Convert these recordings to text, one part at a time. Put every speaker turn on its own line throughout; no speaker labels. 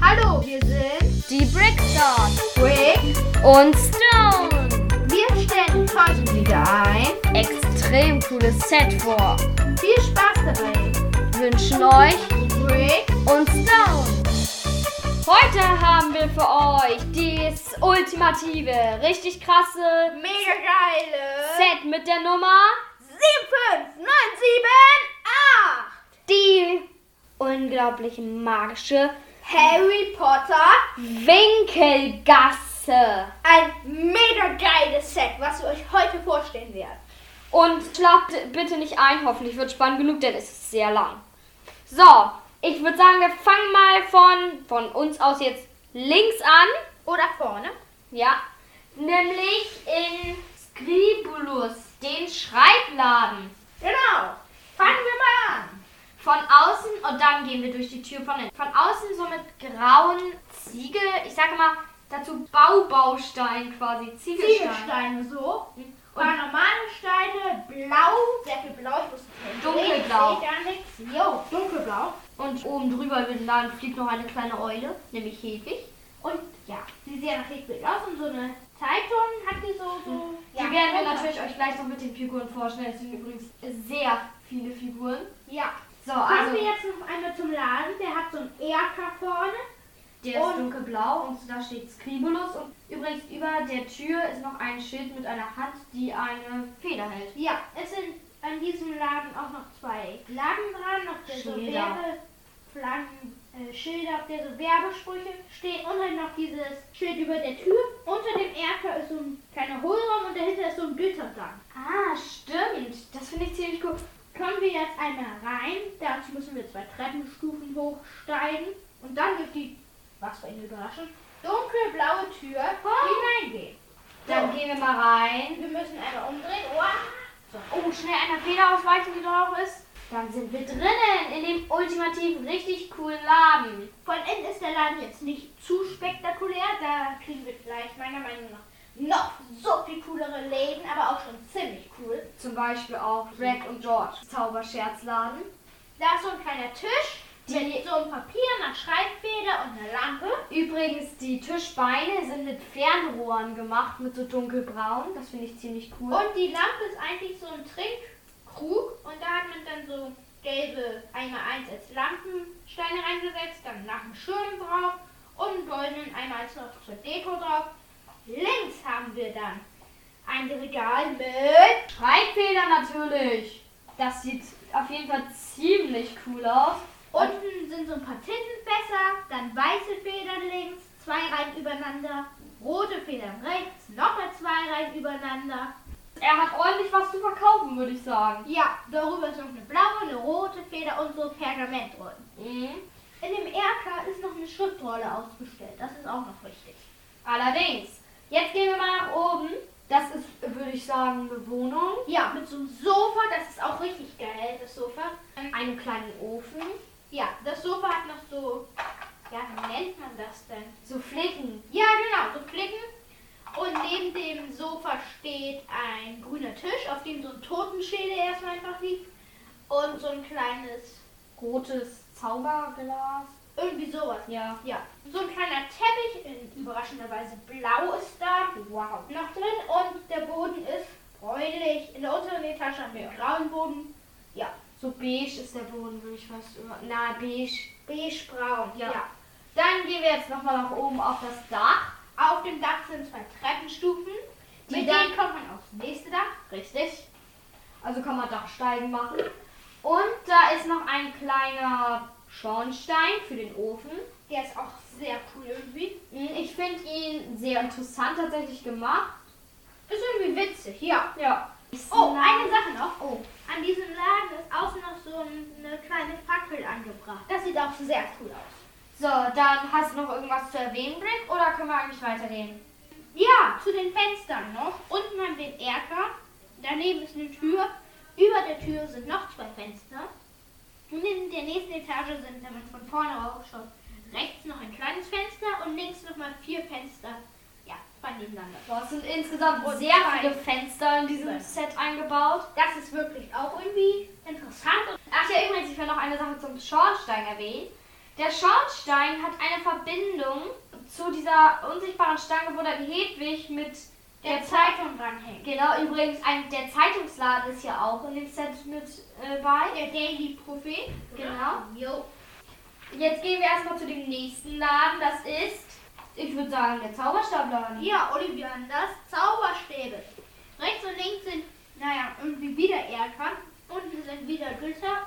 Hallo, wir sind
Die Brickstars
Brick.
und Stone.
Wir stellen heute wieder ein.
Extrem cooles Set vor.
Viel Spaß dabei.
Wünschen euch
Brick.
und Stone. Heute haben wir für euch das ultimative, richtig krasse
Mega geile.
Set mit der Nummer
7597A.
die unglaublich magische
Harry Potter.
Winkelgasse.
Ein mega geiles Set, was wir euch heute vorstellen werden.
Und schlaft bitte nicht ein, hoffentlich wird spannend genug, denn es ist sehr lang. So, ich würde sagen, wir fangen mal von, von uns aus jetzt links an.
Oder vorne.
Ja, nämlich in Scribulus, den Schreibladen.
Genau. Fangen wir mal an.
Von außen und dann gehen wir durch die Tür von innen. Von außen so mit grauen Ziegel, ich sage mal dazu Baubaustein quasi, Ziegelstein.
Ziegelsteine so.
Und
War normale Steine, blau, sehr viel blau, ich wusste nicht.
Dunkelblau.
Ich. Jo, dunkelblau.
Und oben drüber dann fliegt noch eine kleine Eule, nämlich Hedwig.
Und ja, sie sehen nach Hedwig aus und so eine Zeitung hat die so, so.
Die werden wir natürlich euch gleich noch mit den Figuren vorstellen. Es sind übrigens sehr viele Figuren.
Ja.
So,
Kommen
also
wir jetzt noch einmal zum Laden. Der hat so ein Erker vorne.
der ist dunkelblau und da steht Scribulus. Und übrigens über der Tür ist noch ein Schild mit einer Hand, die eine Feder hält.
Ja, es sind an diesem Laden auch noch zwei Flaggen dran, auf der so
Schilder.
Werbeflaggen, äh, Schilder, auf der so Werbesprüche stehen und halt noch dieses Schild über der Tür. Unter dem Erker ist so ein kleiner Hohlraum und dahinter ist so ein dran.
Ah, stimmt. Das finde ich ziemlich cool.
Kommen wir jetzt einmal rein. Dazu müssen wir zwei Treppenstufen hochsteigen und dann durch die, was für eine Überraschung, dunkelblaue Tür hineingehen.
Dann gehen wir mal rein.
Wir müssen einmal umdrehen. Wow. So.
Oh, schnell einer Feder ausweichen, die drauf ist. Dann sind wir drinnen in dem ultimativ richtig coolen Laden.
Von innen ist der Laden jetzt nicht zu spektakulär. Da kriegen wir gleich meiner Meinung nach noch so viel coolere Läden, aber auch schon ziemlich cool.
Zum Beispiel auch Greg und George Zauberscherzladen.
Da ist so ein kleiner Tisch
Die-
mit so einem Papier, einer Schreibfeder und einer Lampe.
Übrigens, die Tischbeine sind mit Fernrohren gemacht, mit so dunkelbraun. Das finde ich ziemlich cool.
Und die Lampe ist eigentlich so ein Trinkkrug und da hat man dann so gelbe 1x1 als Lampensteine reingesetzt, dann nach dem Schirm drauf und einen goldenen 1x noch zur Deko drauf. Links haben wir dann ein Regal mit
Schreibfeder natürlich. Das sieht auf jeden Fall ziemlich cool aus.
Unten sind so ein paar Tintenfässer, dann weiße Federn links, zwei Reihen übereinander, rote Federn rechts, nochmal zwei Reihen übereinander.
Er hat ordentlich was zu verkaufen, würde ich sagen.
Ja, darüber ist noch eine blaue, eine rote Feder und so Pergamentrollen.
Mhm.
In dem Erker ist noch eine Schriftrolle ausgestellt, das ist auch noch wichtig.
Allerdings. Jetzt gehen wir mal nach oben. Das ist, würde ich sagen, eine Wohnung.
Ja, mit so einem Sofa, das ist auch richtig geil, das Sofa.
Einen kleinen Ofen.
Ja, das Sofa hat noch so, ja, wie nennt man das denn?
So Flicken.
Ja, genau, so Flicken. Und neben dem Sofa steht ein grüner Tisch, auf dem so ein Totenschädel erstmal einfach liegt. Und so ein kleines,
Rotes Zauberglas.
Irgendwie sowas.
Ja.
Ja, so ein kleiner Teppich, in überraschenderweise blau ist da
Wow.
noch drin. Und der Boden ist bräunlich. In der unteren Etage haben wir einen grauen Boden. Ja,
So beige ist der Boden, würde ich fast immer. Na, beige.
beige-braun.
Ja.
ja.
Dann gehen wir jetzt nochmal nach oben auf das Dach.
Auf dem Dach sind zwei Treppenstufen.
Die
Mit denen kommt man aufs nächste Dach.
Richtig. Also kann man Dachsteigen machen. Und da ist noch ein kleiner Schornstein für den Ofen.
Der ist auch sehr cool irgendwie.
Hm, Ich finde ihn sehr interessant tatsächlich gemacht.
Ist irgendwie witzig, ja.
Ja.
Oh, eine Sache noch. Oh, an diesem Laden ist außen noch so eine kleine Fackel angebracht. Das sieht auch sehr cool aus.
So, dann hast du noch irgendwas zu erwähnen, Brick, oder können wir eigentlich weitergehen?
Ja, zu den Fenstern noch. Unten haben wir den Erker. Daneben ist eine Tür. Über der Tür sind noch zwei Fenster. Und in der nächsten Etage sind, man von vorne aufschaut, rechts noch ein kleines Fenster und links nochmal vier Fenster. Ja, zwei nebeneinander.
So, es sind insgesamt
Und
sehr viele Fenster in diesem. Set eingebaut.
Das ist wirklich auch irgendwie interessant.
Ach ja, übrigens, ich will noch eine Sache zum Schornstein erwähnen. Der Schornstein hat eine Verbindung zu dieser unsichtbaren Stange, wo dann Hedwig mit
Der Zeitung dranhängt.
Genau, übrigens, ein, der Zeitungsladen ist ja auch in dem Set mit äh, bei.
Der Daily Prophet.
Genau.
Jo.
Jetzt gehen wir erstmal zu dem nächsten Laden. Das ist, ich würde sagen, der Zauberstabladen.
Ja, Olivanders Zauberstäbe. Rechts und links sind, naja, irgendwie wieder Erker. Unten sind wieder Gitter.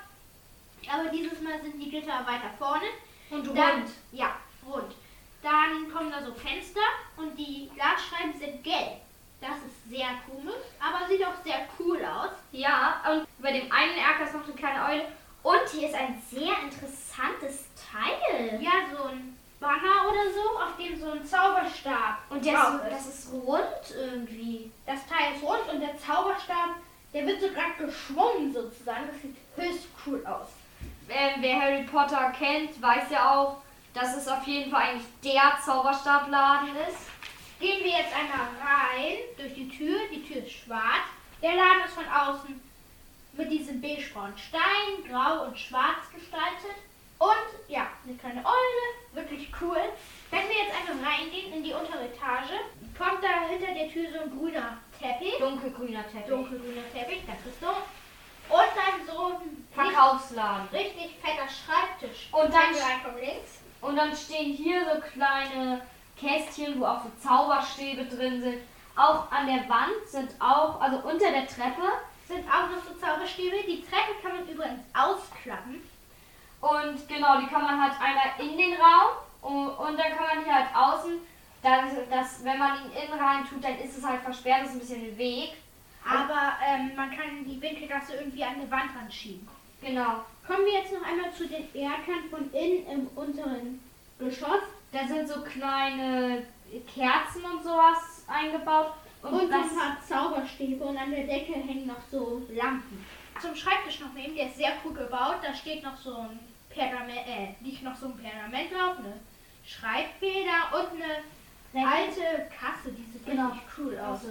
Aber dieses Mal sind die Gitter weiter vorne.
Und
Dann,
rund.
ja, rund. Dann kommen da so Fenster und die Glasscheiben sind gelb. Das ist sehr komisch, aber sieht auch sehr cool aus.
Ja, und bei dem einen Erker ist noch eine kleine Eule. Und hier ist ein sehr interessantes Teil.
Ja, so ein Banner oder so, auf dem so ein Zauberstab
Und der
drauf
ist, das ist rund irgendwie.
Das Teil ist rund und der Zauberstab, der wird so gerade geschwungen sozusagen. Das sieht höchst cool aus.
Ähm, wer Harry Potter kennt, weiß ja auch, dass es auf jeden Fall eigentlich der Zauberstabladen ist.
Gehen wir jetzt einmal rein durch die Tür. Die Tür ist schwarz. Der Laden ist von außen mit diesem beigebraunen Stein, grau und schwarz gestaltet. Und ja, eine kleine Eule, wirklich cool. Wenn wir jetzt einfach reingehen in die untere Etage, kommt da hinter der Tür so ein grüner Teppich.
Dunkelgrüner Teppich.
Dunkelgrüner Teppich, das ist so. Und dann so ein
Verkaufsladen.
richtig, richtig fetter Schreibtisch.
Und dann-. Und dann stehen hier so kleine Kästchen, wo auch so Zauberstäbe drin sind. Auch an der Wand sind auch, also unter der Treppe.
Sind auch noch so Zauberstäbe. Die Treppe kann man übrigens ausklappen.
Und genau, die kann man halt einmal in den Raum und, und dann kann man hier halt außen, dann, das, wenn man ihn innen rein tut, dann ist es halt versperrt, das ist ein bisschen ein Weg.
Aber ähm, man kann die Winkelgasse irgendwie an die Wand ranschieben.
Genau.
Kommen wir jetzt noch einmal zu den Erkern von innen im unteren Geschoss.
Da sind so kleine Kerzen und sowas eingebaut. Und,
Und so
das,
ein paar Zauberstäbe und an der Decke hängen noch so Lampen. Zum Schreibtisch noch nehmen, der ist sehr cool gebaut. Da steht noch so ein Pergament, äh, liegt noch so ein Pergament drauf, eine Schreibfeder und eine alte Kasse, die sieht
Genau.
richtig cool aus.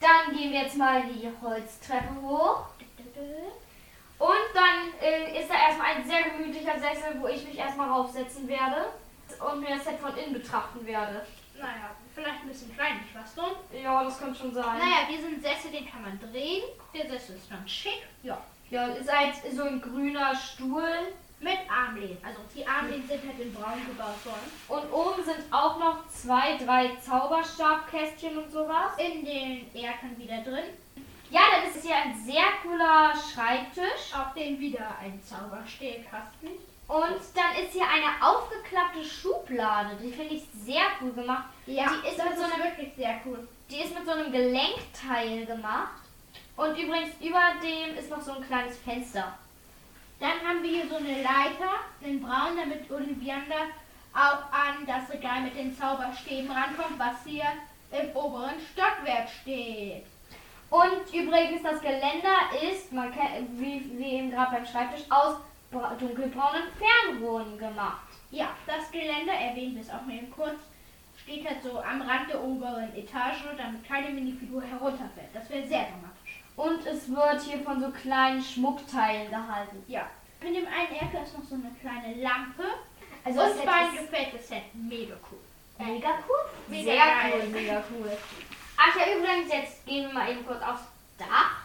dann gehen wir jetzt mal die Holztreppe hoch. Und dann äh, ist da erstmal ein sehr gemütlicher Sessel, wo ich mich erstmal raufsetzen werde und mir das Set von innen betrachten werde.
Naja, vielleicht ein bisschen klein, nicht was so?
Ja, das könnte schon sein.
Naja, diesen Sessel, den kann man drehen. Der Sessel ist ganz schick. Ja.
Ja, ist halt so ein grüner Stuhl.
Mit Armlehnen. Also die Armlehnen sind halt in braun gebaut worden.
Und oben sind auch noch zwei, drei Zauberstabkästchen und sowas.
In den Erkern wieder drin.
Ja, dann ist es hier ein sehr cooler Schreibtisch.
Auf dem wieder ein Zauberstählkasten.
Und dann ist hier eine aufgeklappte Schublade. Die finde ich sehr cool gemacht.
Ja,
Die ist
das
mit so
ist
einem-
wirklich sehr cool.
Die ist mit so einem Gelenkteil gemacht. Und übrigens über dem ist noch so ein kleines Fenster.
Dann haben wir hier so eine Leiter in braun, damit Ollivander auch an das Regal mit den Zauberstäben rankommt, was hier im oberen Stockwerk steht.
Und übrigens das Geländer ist, man kennt, wie, wie eben gerade beim Schreibtisch, aus dunkelbraunen Fernrohren gemacht.
Ja, das Geländer, erwähnen wir es auch mal eben kurz, steht halt so am Rand der oberen Etage, damit keine Minifigur herunterfällt. Das wäre sehr dramatisch.
Und es wird hier von so kleinen Schmuckteilen gehalten.
Ja. In dem einen Erker ist noch so eine kleine Lampe.
Also das
Uns
Set
beiden
ist
gefällt das Set mega cool.
mega cool.
Mega
Sehr
geil.
cool, mega cool. Ach ja, übrigens, jetzt gehen wir mal eben kurz aufs Dach.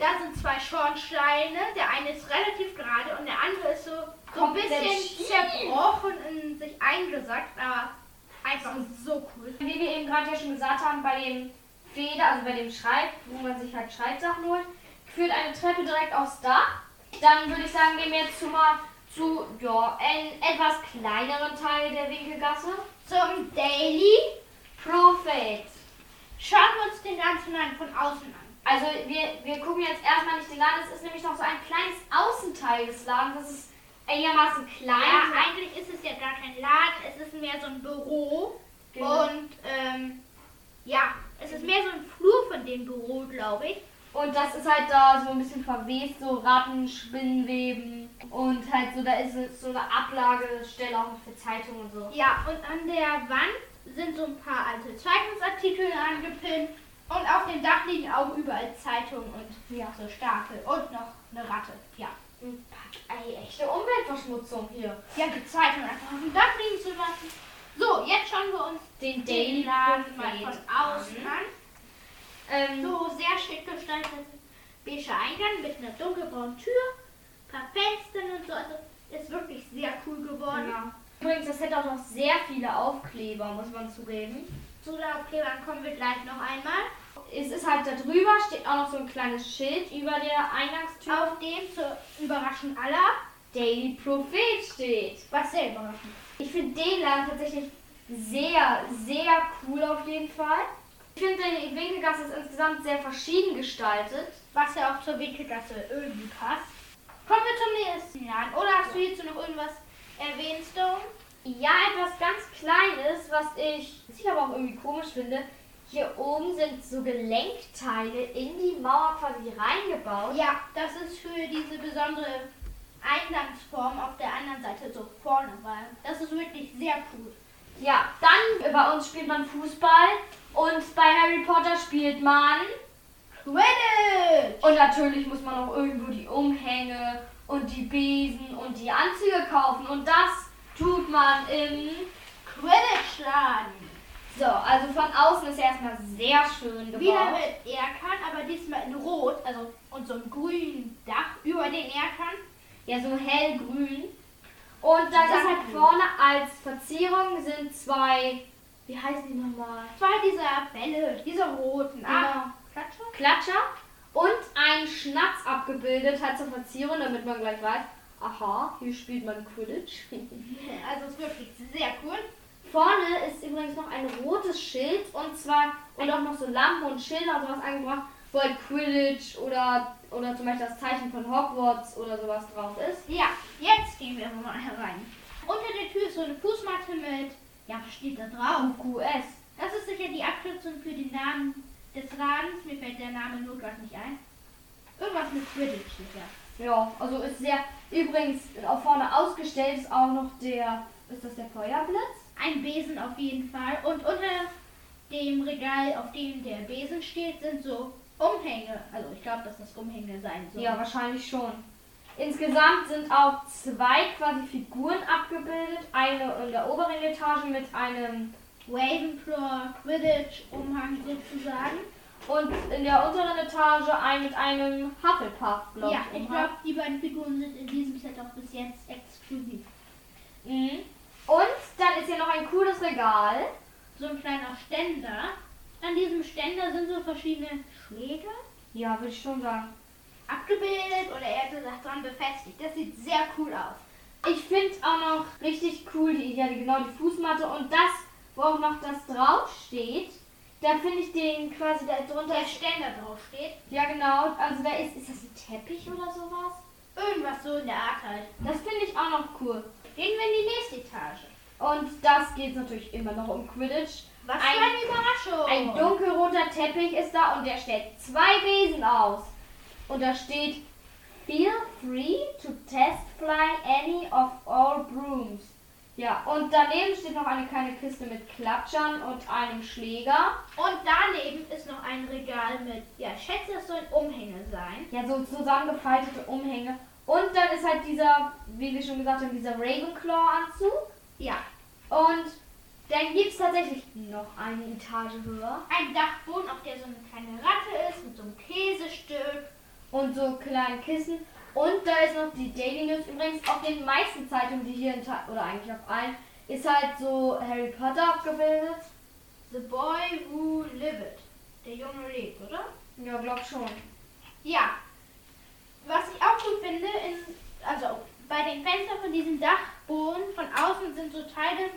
Da sind zwei Schornsteine. Der eine ist relativ gerade und der andere ist so, so ein bisschen zerbrochen in sich eingesackt, aber einfach so cool.
Wie wir eben gerade ja schon gesagt haben, bei dem Feder, also bei dem Schreib, wo man sich halt Schreibsachen holt, führt eine Treppe direkt aufs Dach. Dann würde ich sagen, gehen wir jetzt zu mal zu ja, einem etwas kleineren Teil der Winkelgasse.
Zum Daily
Prophet.
schauen wir uns den ganzen Land von außen an.
Also wir, wir gucken jetzt erstmal nicht den Laden, es ist nämlich noch so ein kleines Außenteil des Ladens, das ist einigermaßen klein.
Ja, eigentlich ist es ja gar kein Laden, es ist mehr so ein Büro.
Genau.
Und ähm, ja, es ist mehr so ein Flur von dem Büro, glaube ich.
Und das ist halt da so ein bisschen verwest, so Ratten, Spinnenweben und halt so, da ist es so eine Ablagestelle auch für Zeitungen und so.
Ja, und an der Wand sind so ein paar alte Zeitungsartikel angepinnt. Und auf dem Dach liegen auch überall Zeitungen und
Ja.
so Stapel. Und noch eine Ratte. Ja.
Ey, echte Umweltverschmutzung hier.
Ja, die Zeitung einfach auf dem Dach liegen zu lassen. So, jetzt schauen wir uns
Den
den
Daily
Laden mal von außen
an. Ähm,
So sehr schick gestaltet. Beige Eingang mit einer dunkelbraunen Tür, paar Fenstern und so. Also ist wirklich sehr cool geworden.
ja. Übrigens, das hätte auch noch sehr viele Aufkleber, muss man zugeben.
Zu den Aufklebern kommen wir gleich noch einmal.
Es ist halt da drüber, steht auch noch so ein kleines Schild über der Eingangstür.
Auf dem zur Überraschung aller,
Daily Prophet steht.
was sehr überraschend.
Ich finde den Laden tatsächlich sehr, sehr cool auf jeden Fall. Ich finde, die Winkelgasse ist insgesamt sehr verschieden gestaltet.
Was ja auch zur Winkelgasse irgendwie passt. Kommen wir zum nächsten Laden. Oder hast du hierzu noch irgendwas erwähnt, Stone?
Ja, etwas ganz Kleines, was ich, was ich aber auch irgendwie komisch finde. Hier oben sind so Gelenkteile in die Mauer quasi reingebaut.
Ja, das ist für diese besondere Eingangsform auf der anderen Seite so vorne, weil das ist wirklich sehr cool.
Ja, dann bei uns spielt man Fußball und bei Harry Potter spielt man.
Quidditch!
Und natürlich muss man auch irgendwo die Umhänge und die Besen und die Anzüge kaufen. Und das tut man im.
Quidditch-Laden.
So, also von außen ist er erstmal sehr schön gebaut.
Wieder mit Erkan, aber diesmal in Rot, also und so einem grünen Dach über den Erkan.
Ja, so hellgrün. Und dann ist halt vorne als Verzierung sind zwei. Wie heißen die nochmal?
Zwei dieser Bälle, diese roten. Ah, Klatscher?
Klatscher und ein Schnatz abgebildet, halt zur Verzierung, damit man gleich weiß, aha, hier spielt man Quidditch.
Also ist wirklich sehr cool.
Vorne ist übrigens noch ein rotes Schild und zwar und auch noch so Lampen und Schilder und sowas angebracht, wo halt Quidditch oder, oder zum Beispiel das Zeichen von Hogwarts oder sowas drauf ist.
Ja, jetzt gehen wir mal herein. Unter der Tür ist so eine Fußmatte mit, ja, was steht da drauf?
QS.
Das ist sicher die Abkürzung für den Namen des Ladens. Mir fällt der Name nur gerade nicht ein. Irgendwas mit Quidditch steht da.
Ja, also ist sehr. Übrigens, auch vorne ausgestellt ist auch noch der. Ist das der Feuerblitz?
Ein Besen auf jeden Fall. Und unter dem Regal, auf dem der Besen steht, sind so Umhänge. Also ich glaube, dass das Umhänge sein sollen.
Ja, wahrscheinlich schon. Insgesamt sind auch zwei quasi Figuren abgebildet. Eine in der oberen Etage mit einem
Ravenclaw, Quidditch, Umhang sozusagen.
und in der unteren Etage ein mit einem Hufflepuff-Block.
ja, ich glaube, die beiden Figuren sind in diesem Set auch bis jetzt exklusiv.
Mhm. Und dann ist hier noch ein cooles Regal.
So ein kleiner Ständer. An diesem Ständer sind so verschiedene Schläge
Ja, würde ich schon sagen.
abgebildet oder eher gesagt dran befestigt. Das sieht sehr cool aus.
Ich finde auch noch richtig cool, die, ja, genau die Fußmatte und das, wo auch noch das draufsteht. Da finde ich den quasi da drunter.
Der Ständer drauf steht.
Ja, genau. Also da ist, ist das ein Teppich oder sowas?
Irgendwas so in der Art halt.
Das finde ich auch noch cool.
Gehen wir in die nächste Etage.
Und das geht natürlich immer noch um Quidditch.
Was
Ein-
für eine Überraschung.
Ein dunkelroter Teppich ist da und der stellt zwei Besen aus. Und da steht Feel free to test fly any of all brooms. Ja, und daneben steht noch eine kleine Kiste mit Klatschern und einem Schläger.
Und daneben ist noch ein Regal mit, ja, ich schätze, das sollen Umhänge sein.
Ja, so zusammengefaltete Umhänge. Und dann ist halt dieser, wie wir schon gesagt haben, dieser Ravenclaw-Anzug.
Ja,
Und dann gibt es tatsächlich noch eine Etage höher.
ein Dachboden, auf der so eine kleine Ratte ist mit so einem Käsestück.
und so kleinen Kissen. Und da ist noch die Daily News. Übrigens auf den meisten Zeitungen, die hier in Ta- oder eigentlich auf allen, ist halt so Harry Potter abgebildet.
The boy who lived. Der Junge lebt, oder?
Ja, glaub schon.
Ja. Was ich auch gut finde, in, also bei den Fenstern von diesem Dachboden von außen sind so Teile,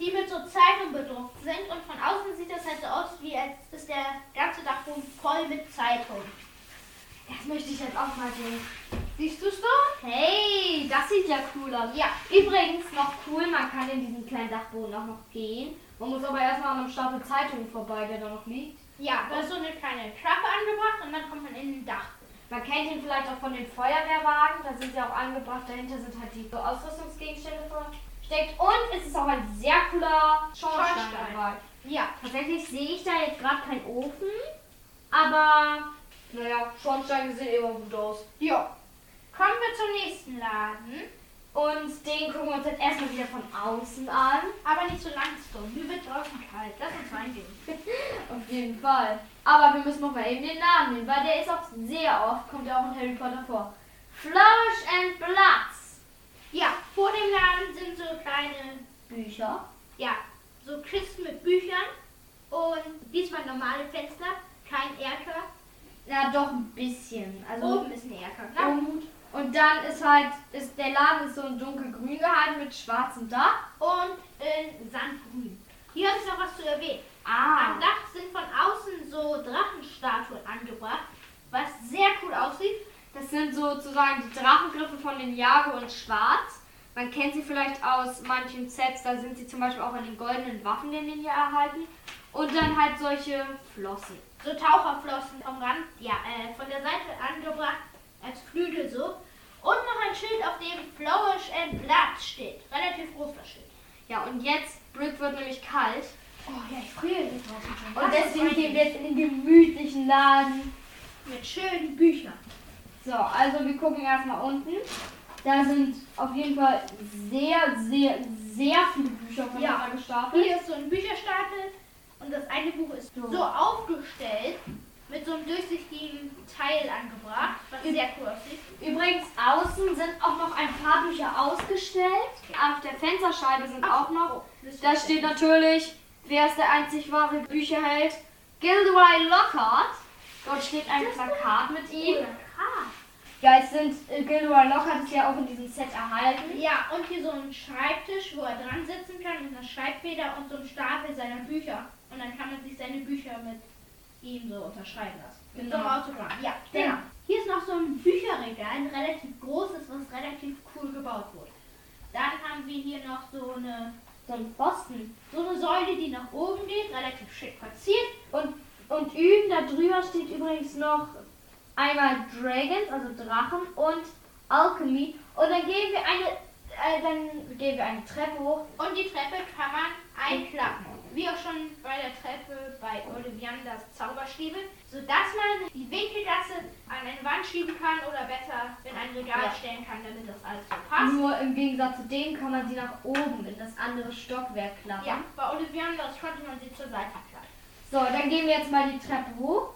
die mit so Zeitungen bedruckt sind. Und von außen sieht das halt so aus, wie als ist der ganze Dachboden voll mit Zeitungen.
Das möchte ich jetzt auch mal sehen.
Siehst du es doch?
Hey, das sieht ja cool aus.
Ja.
Übrigens noch cool, man kann in diesen kleinen Dachboden auch noch gehen. Man muss aber erstmal an einem Stapel Zeitungen vorbei, der da noch liegt.
Ja, da ist so eine kleine Klappe angebracht und dann kommt man in den Dach.
Man kennt ihn vielleicht auch von den Feuerwehrwagen, da sind sie auch angebracht. Dahinter sind halt die Ausrüstungsgegenstände versteckt. Und es ist auch ein sehr cooler Schornstein
Schornstein.
dabei.
Ja.
Tatsächlich sehe ich da jetzt gerade keinen Ofen, aber naja, Schornsteine sehen immer gut aus.
Ja. Kommen wir zum nächsten Laden.
Und den gucken wir uns jetzt erstmal wieder von außen an.
Aber nicht so langsam. Mir wird draußen kalt. Lass uns reingehen.
Auf jeden Fall. Aber wir müssen noch mal eben den Namen nehmen, weil der ist auch sehr oft, kommt ja auch in Harry Potter vor. Flourish and Bloods.
Ja, vor dem Laden sind so kleine,
Bücher.
ja, so Kisten mit Büchern. Und diesmal normale Fenster. Kein Erker.
Ja, doch ein bisschen. Also
Oben ist ein Erker. Na,
und, und dann ist halt, ist der Laden ist so ein dunkelgrün gehalten mit schwarzem Dach.
Und in Sandgrün. Hier ist noch was zu erwähnen.
Ah.
Am Dach sind von außen so Drachenstatuen angebracht, was sehr cool aussieht.
Das sind sozusagen die Drachengriffe von den Jago in Schwarz. Man kennt sie vielleicht aus manchen Sets, da sind sie zum Beispiel auch in den goldenen Waffen, den hier erhalten. Und dann halt solche Flossen.
So Taucherflossen vom Rand, ja, äh, von der Seite angebracht, als Flügel so. Und noch ein Schild, auf dem Flourish and Blood steht. Relativ groß das Schild.
Ja, und jetzt, Brick wird nämlich kalt.
Oh ja, ich friere hier draußen schon.
Und
Lass
deswegen gehen wir jetzt in den gemütlichen Laden.
Mit schönen Büchern.
So, also wir gucken erstmal unten. Da sind auf jeden Fall sehr, sehr, sehr viele Bücher voneinander
Ja.
gestapelt.
Hier ist so ein Bücherstapel und das eine Buch ist
So.
so, aufgestellt, mit so einem durchsichtigen Teil angebracht, was sehr cool aussieht.
Übrigens, außen sind auch noch ein paar Bücher ausgestellt. Auf der Fensterscheibe sind auch noch. Da steht natürlich, wer ist der einzig wahre Bücherheld? Gilderoy Lockhart. Dort steht ein Plakat mit ihm.
Ah.
Ja, es sind, äh, Gilderoy Lockhart ist ja auch in diesem Set erhalten.
Ja, und hier so ein Schreibtisch, wo er dran sitzen kann, mit einer Schreibfeder und so ein Stapel seiner Bücher. Und dann kann man sich seine Bücher mit ihm so unterschreiben lassen. Mit so einem
Genau.
Autogramm. Ja,
Genau.
genau. Hier ist noch so ein Bücherregal, ein relativ großes, was relativ cool gebaut wurde. Dann haben wir hier noch so eine,
So ein Pfosten.
so eine Säule, die nach oben geht, relativ schick verziert.
Und, und üben, da drüber steht übrigens noch einmal Dragons, also Drachen und Alchemy. Und dann gehen wir eine, äh, dann gehen wir eine Treppe hoch.
Und die Treppe kann man einklappen. Wie auch schon bei der Treppe bei Ollivianders Zauberstäbe, sodass man die Winkelgasse an eine Wand schieben kann oder besser in ein Regal
Ja.
stellen kann, damit das alles so passt.
Nur im Gegensatz zu dem kann man sie nach oben in das andere Stockwerk klappen.
Ja, bei Ollivianders konnte man sie zur Seite klappen.
So, dann gehen wir jetzt mal die Treppe hoch.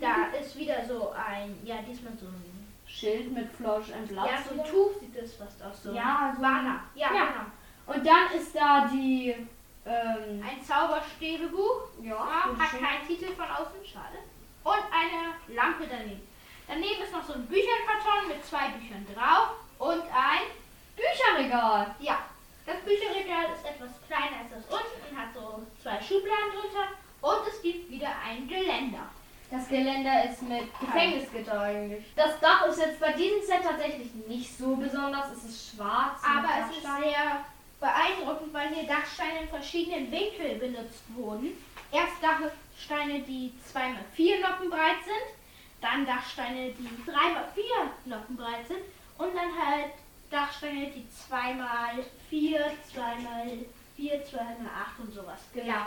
Da ist wieder so ein, ja, diesmal so ein,
Schild mit Flourish and Blood.
ja, so ein Tuch sieht das fast aus. So
Ja, so
Banner. Ja,
Ja.
genau.
Und dann ist da die, ähm,
Ein Zauberstäbebuch.
ja,
Ja, hat keinen Titel von außen, schade. Und eine Lampe daneben. Daneben ist noch so ein Bücherkarton mit zwei Büchern drauf und ein,
Bücherregal.
ja, das Bücherregal ist etwas kleiner als das unten und hat so zwei Schubladen drunter und es gibt wieder ein Geländer.
Das Geländer ist mit Gefängnisgitter eigentlich. Das Dach ist jetzt bei diesem Set tatsächlich nicht so besonders. Es ist schwarz.
Aber es ist sehr beeindruckend, weil hier Dachsteine in verschiedenen Winkeln benutzt wurden. Erst Dachsteine, die 2x4 Noppen breit sind, dann Dachsteine, die 3x4 Noppen breit sind und dann halt Dachsteine, die 2x4, 2x4, 2x8 und sowas genau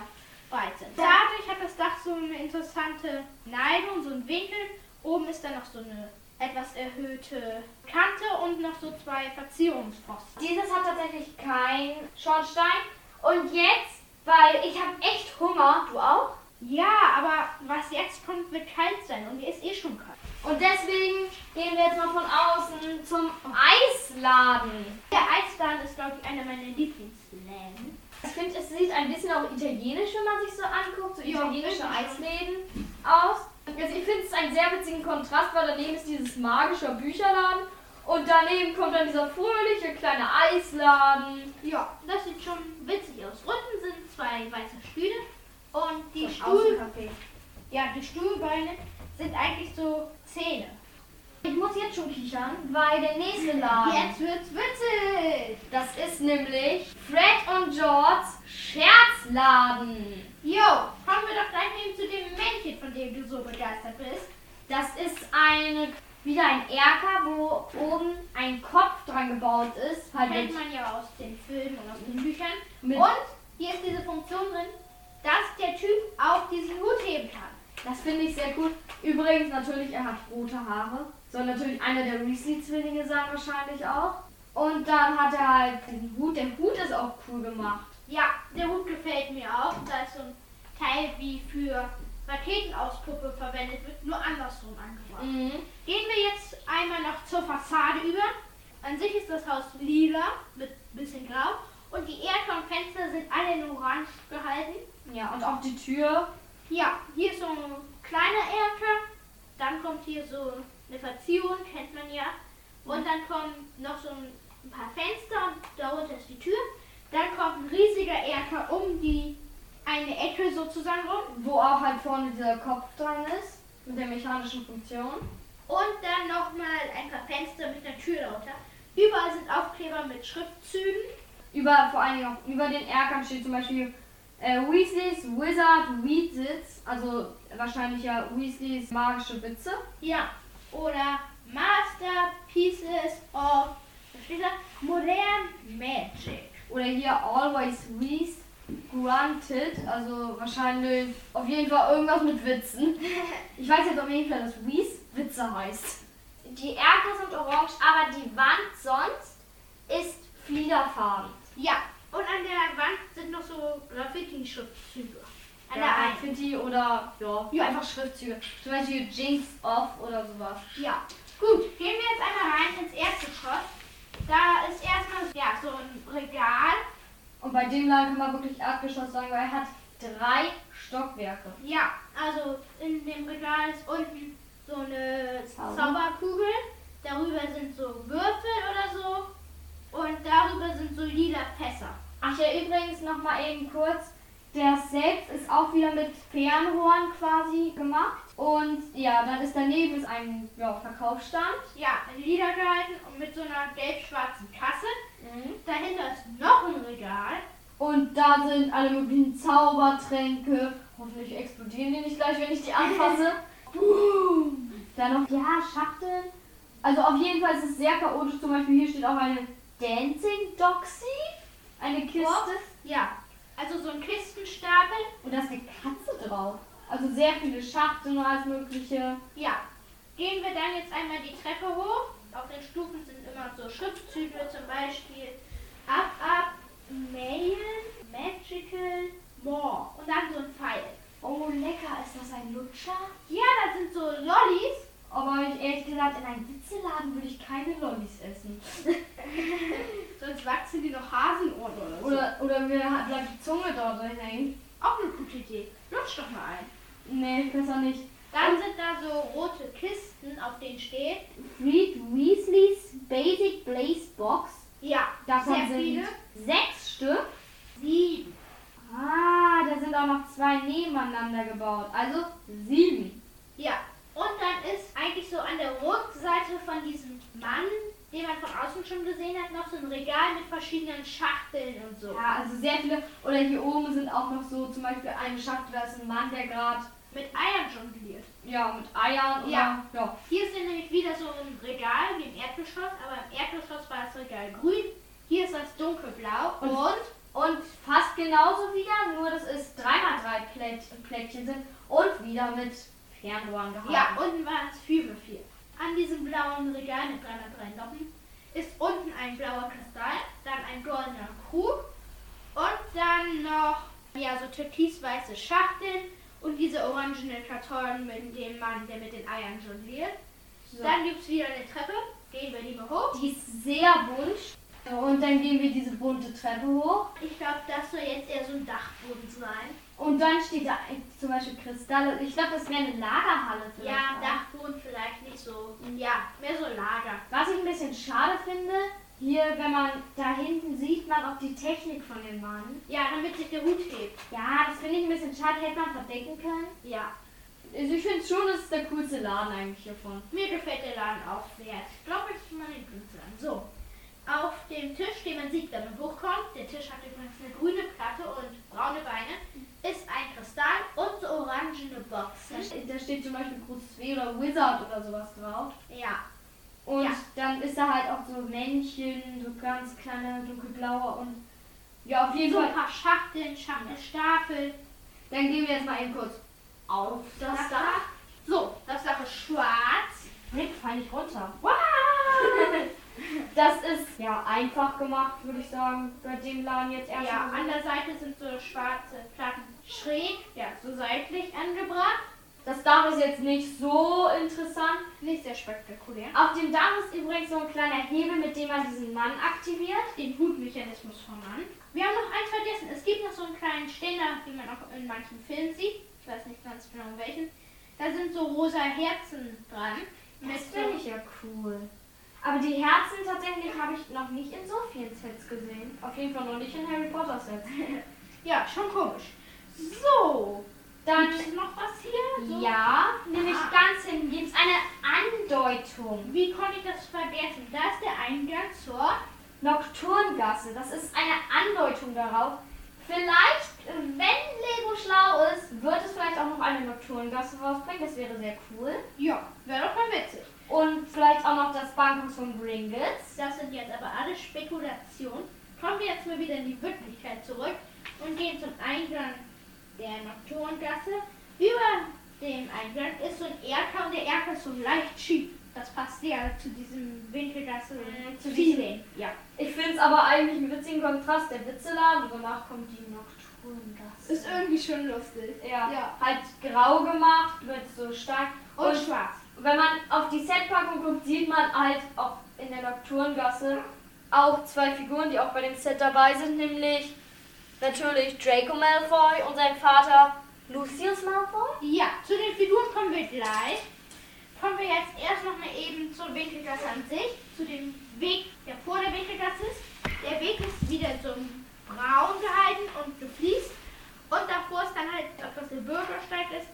breit sind. Dadurch hat das Dach so eine interessante Neigung, so einen Winkel. Oben ist dann noch so eine etwas erhöhte Kante und noch so zwei Verzierungspfosten.
Dieses hat tatsächlich kein Schornstein. Und jetzt, weil ich habe echt Hunger, du auch?
Ja, aber was jetzt kommt, wird kalt sein und mir ist eh schon kalt.
Und deswegen gehen wir jetzt mal von außen zum Eisladen.
Der Eisladen ist, glaube ich, einer meiner Lieblingsläden.
Ich finde, es sieht ein bisschen auch italienisch, wenn man sich so anguckt, so
Ja,
italienische
schon.
Eisläden aus. Also ich finde es einen sehr witzigen Kontrast, weil daneben ist dieses magische Bücherladen und daneben kommt dann dieser fröhliche kleine Eisladen.
Ja, das sieht schon witzig aus. Unten sind zwei weiße Stühle und die Stuhl,
Außencafé.
ja, die Stuhlbeine sind eigentlich so Zähne.
Ich muss jetzt schon kichern, weil der nächste Laden,
Jetzt wird's witzig.
das ist nämlich Fred und George Scherzladen.
Jo, kommen wir doch gleich eben zu dem Männchen, von dem du so begeistert bist.
Das ist eine, wieder ein Erker, wo oben ein Kopf dran gebaut ist. Halt
Kennt man ja aus den Filmen und aus den Büchern. Und hier ist diese Funktion drin, dass der Typ auch diesen Hut heben kann.
das finde ich sehr cool. Übrigens, natürlich, er hat rote Haare. Soll natürlich einer der Weasley-Zwillinge sein, wahrscheinlich auch. Und dann hat er halt den Hut. Der Hut ist auch cool gemacht.
Ja, der Hut gefällt mir auch. Da ist so ein Teil wie für Raketenauspuppe verwendet wird, nur andersrum angebracht.
Mhm.
Gehen wir jetzt einmal noch zur Fassade über. An sich ist das Haus lila mit bisschen grau und die Erker und Fenster sind alle in orange gehalten.
Ja, und auch die Tür.
Ja, hier ist so ein kleiner Erker, dann kommt hier so eine Verzierung, kennt man ja. Und dann kommen noch so ein paar Fenster und darunter ist die Tür. Dann kommt ein riesiger Erker um die eine Ecke sozusagen rum.
Wo auch halt vorne dieser Kopf dran ist. Mit der mechanischen Funktion.
Und dann nochmal ein paar Fenster mit einer Tür darunter. Überall sind Aufkleber mit Schriftzügen.
Über, vor allen Dingen auch über den Erkern steht zum Beispiel äh, Weasleys Wizard Weasits, also wahrscheinlich ja Weasleys magische Witze.
Ja. Oder Masterpieces of? Modern Magic.
Oder hier Always Weas Granted, also wahrscheinlich auf jeden Fall irgendwas mit Witzen. Ich weiß jetzt auf jeden Fall, dass Weas Witze heißt. Die Erker sind orange, aber die Wand sonst ist fliederfarben.
Ja. Und an der Wand sind noch so Graffiti-Schriftzüge. An der
Ja,
einen.
Graffiti oder ja,
Ja.
einfach Schriftzüge. Zum Beispiel Jinx Off oder sowas.
Ja. Gut, gehen wir jetzt einmal rein ins Erdgeschoss. Da ist erstmal ja, so ein Regal.
Und bei dem Laden kann man wirklich Erdgeschoss sagen, weil er hat drei Stockwerke.
Ja, also in dem Regal ist unten so eine
Zauber.
Zauberkugel. Darüber sind so Würfel oder so. Und darüber sind so lila Fässer.
Ach ja, übrigens noch mal eben kurz. Der selbst ist auch wieder mit Fernrohren quasi gemacht. Und ja, dann ist daneben ist ein ja, Verkaufsstand.
Ja, in lila gehalten und mit so einer gelb-schwarzen Kasse. Dahinter ist noch ein Regal.
Und da sind alle möglichen Zaubertränke. Hoffentlich explodieren die nicht gleich, wenn ich die anfasse. Boom. Dann noch, ja, Schachteln. Also auf jeden Fall ist es sehr chaotisch. Zum Beispiel hier steht auch eine Dancing Doxy. Eine Kiste.
Ja, also so ein Kistenstapel.
Und da ist eine Katze drauf. Also sehr viele Schachteln und alles mögliche.
Ja, gehen wir dann jetzt einmal die Treppe hoch. Auf den Stufen sind immer so Schriftzüge, zum Beispiel Up, Up, Mail, Magical, More. Und dann so ein Pfeil.
Oh, lecker. Ist das ein Lutscher?
Ja, da sind so Lollis.
Aber ich, ehrlich gesagt, in einem Witzeladen würde ich keine Lollis essen.
Sonst wachsen die noch Hasenohren oder so.
Oder, oder mir hat- bleibt die Zunge dort hängen.
Auch eine gute Idee. Lutsch doch mal ein.
Nee, besser nicht.
Dann sind da so rote Kisten, auf denen steht.
Fleet Weasleys Basic Blaze Box.
Ja,
Davon
sehr
sind
viele.
sechs Stück.
Sieben.
Ah, da sind auch noch zwei nebeneinander gebaut. Also sieben.
Eigentlich so an der Rückseite von diesem Mann, den man von außen schon gesehen hat, noch so ein Regal mit verschiedenen Schachteln und so.
Ja, also sehr viele. Oder hier oben sind auch noch so zum Beispiel eine Schachtel, da ist ein Mann, der gerade
Mit Eiern jongliert.
ja, mit Eiern oder
Ja.
ja.
Hier ist nämlich wieder so ein Regal wie im Erdgeschoss, aber im Erdgeschoss war das Regal grün. Hier ist das dunkelblau
Und-
und,
Und fast genauso wieder, nur dass es 3x3 Plätt, Plättchen sind und wieder mit Fernrohren gehalten.
ja, unten war es 4 x 4 An diesem blauen Regal mit 3x3 Noppen ist unten ein blauer Kristall, dann ein goldener Krug und dann noch ja, so türkisweiße Schachteln und diese orangenen Kartonen mit dem Mann, der mit den Eiern jongliert.
So.
Dann gibt es wieder eine Treppe, gehen wir die mal hoch.
Die ist sehr bunt. Und dann gehen wir diese bunte Treppe hoch.
Ich glaube, das soll jetzt eher so ein Dachboden sein.
Und dann steht da zum Beispiel Kristalle. Ich glaube, das wäre eine Lagerhalle vielleicht.
Ja. Dachboden vielleicht nicht so. Ja, mehr so Lager.
Was ich ein bisschen schade finde, hier, wenn man da hinten sieht, man auch die Technik von dem Mann.
Ja, damit sich der Hut hebt.
Ja, das finde ich ein bisschen schade. Hätte man verdecken können.
Ja,
Also ich finde schon, das ist der coolste Laden eigentlich hiervon.
mir gefällt der Laden auch sehr. Ich glaube, ich mal den Künstlern. So, auf dem Tisch, den man sieht, wenn man hochkommt, der Tisch hat übrigens eine grüne Platte und braune Beine, ist ein Kristall und so orangene Boxen.
da steht zum Beispiel Crucifix oder Wizard oder sowas drauf.
Ja,
Und
Ja.
dann ist da halt auch so Männchen, so ganz kleine dunkelblaue und ja, auf jeden
so
Fall.
ein paar Schachteln, Schachtelstapel.
Dann gehen wir jetzt mal eben kurz auf das
Das
Dach.
So, das Dach ist schwarz.
Rick, fall nicht runter.
Wow!
Das ist ja einfach gemacht, würde ich sagen, bei dem Laden jetzt erst.
Ja, an der Seite sind so schwarze Platten schräg, ja, so seitlich angebracht.
Das Dach ist jetzt nicht so interessant.
Nicht sehr spektakulär.
Auf dem Dach ist übrigens so ein kleiner Hebel, mit dem man diesen Mann aktiviert.
Den Hutmechanismus von Mann. Wir haben noch eins vergessen. Es gibt noch so einen kleinen Ständer, wie man auch in manchen Filmen sieht. Ich weiß nicht ganz genau welchen. Da sind so rosa Herzen dran.
Das finde ich ja cool. Aber die Herzen tatsächlich habe ich noch nicht in so vielen Sets gesehen. Auf jeden Fall noch nicht in Harry Potter Sets.
Ja, schon komisch. So,
Dann
gibt es noch was hier? So.
ja, nämlich
Ah.
ganz hinten gibt es eine Andeutung.
Wie konnte ich das vergessen? Da ist der Eingang zur
Nocturngasse. Das ist eine Andeutung darauf. Vielleicht, wenn Lego schlau ist, wird es vielleicht auch noch eine Nocturngasse rausbringen. Das wäre sehr cool.
Ja, wäre doch mal witzig.
Und vielleicht auch noch das Bankhaus von Gringotts.
Das sind jetzt aber alle Spekulationen. Kommen wir jetzt mal wieder in die Wirklichkeit zurück und gehen zum Eingang der Nocturngasse. Über dem Eingang ist so ein Erker und der Erker ist so leicht schief. Das passt ja zu diesem Winkelgasse
Mhm, zu
Feeling. Ja.
Ich finde es aber eigentlich einen witzigen Kontrast. Der Witzeladen und danach kommt die Nocturngasse.
Ist irgendwie schon lustig.
ja,
Ja.
halt grau gemacht mit so Stein.
Und,
Und
schwarz.
wenn man auf die Setpackung guckt, sieht man halt auch in der Nocturngasse auch zwei Figuren, die auch bei dem Set dabei sind, nämlich natürlich Draco Malfoy und sein Vater Lucius Malfoy.
Ja, zu den Figuren kommen wir gleich. Kommen wir jetzt erst noch mal eben zur Winkelgasse an sich, zu dem Weg, der vor der Winkelgasse ist. Der Weg ist wieder so braun gehalten und gefliest. Und davor ist dann halt, auf was der Bürgersteig ist,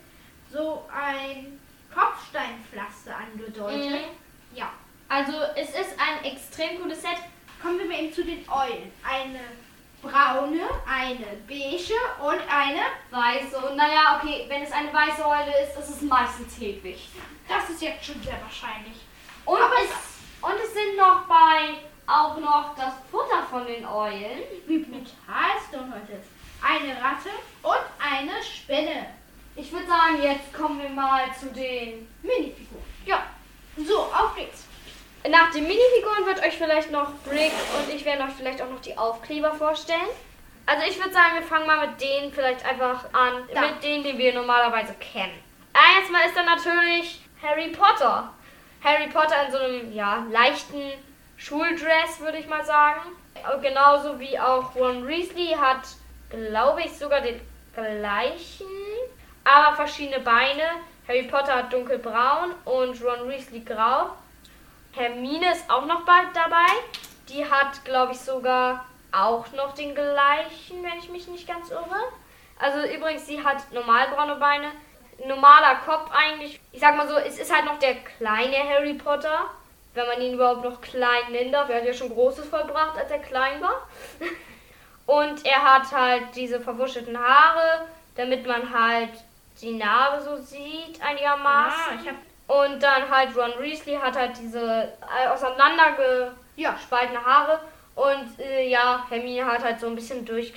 so ein Kopfsteinpflaster angedeutet.
Mhm.
Ja.
Also es ist ein extrem cooles Set.
Kommen wir mal eben zu den Eulen. Eine braune, eine beige und eine,
Weiße. Und naja, okay, wenn es eine weiße Eule ist, ist es meistens Hedwig.
das ist jetzt schon sehr wahrscheinlich.
Und,
Aber
es, und es sind noch bei auch noch das Futter von den Eulen.
Wie doch heute ist. Eine Ratte und eine Spinne.
Ich würde sagen, jetzt kommen wir mal zu den.
Minifiguren. Ja. So, auf geht's.
Nach den Minifiguren wird euch vielleicht noch Brick und ich werde euch vielleicht auch noch die Aufkleber vorstellen. Also ich würde sagen, wir fangen mal mit denen vielleicht einfach an,
Da.
mit denen, die wir normalerweise kennen. Ah, Erstmal ist da natürlich Harry Potter. Harry Potter in so einem, ja, leichten Schuldress, würde ich mal sagen. Genauso wie auch Ron Weasley hat, glaube ich, sogar den gleichen, aber verschiedene Beine. Harry Potter hat dunkelbraun und Ron Weasley grau. Hermine ist auch noch bald dabei. Die hat, glaube ich, sogar auch noch den gleichen, wenn ich mich nicht ganz irre. Also übrigens, sie hat normalbraune Beine. Normaler Kopf eigentlich. Ich sag mal so, es ist halt noch der kleine Harry Potter. Wenn man ihn überhaupt noch klein nennen darf. Er hat ja schon Großes vollbracht, als er klein war. Und er hat halt diese verwuschelten Haare, damit man halt die Narbe so sieht einigermaßen.
Ah, ich hab-
Und dann halt Ron Weasley hat halt diese äh, auseinandergespaltene
Ja.
Haare. Und äh, ja, Hermine hat halt so ein bisschen durch,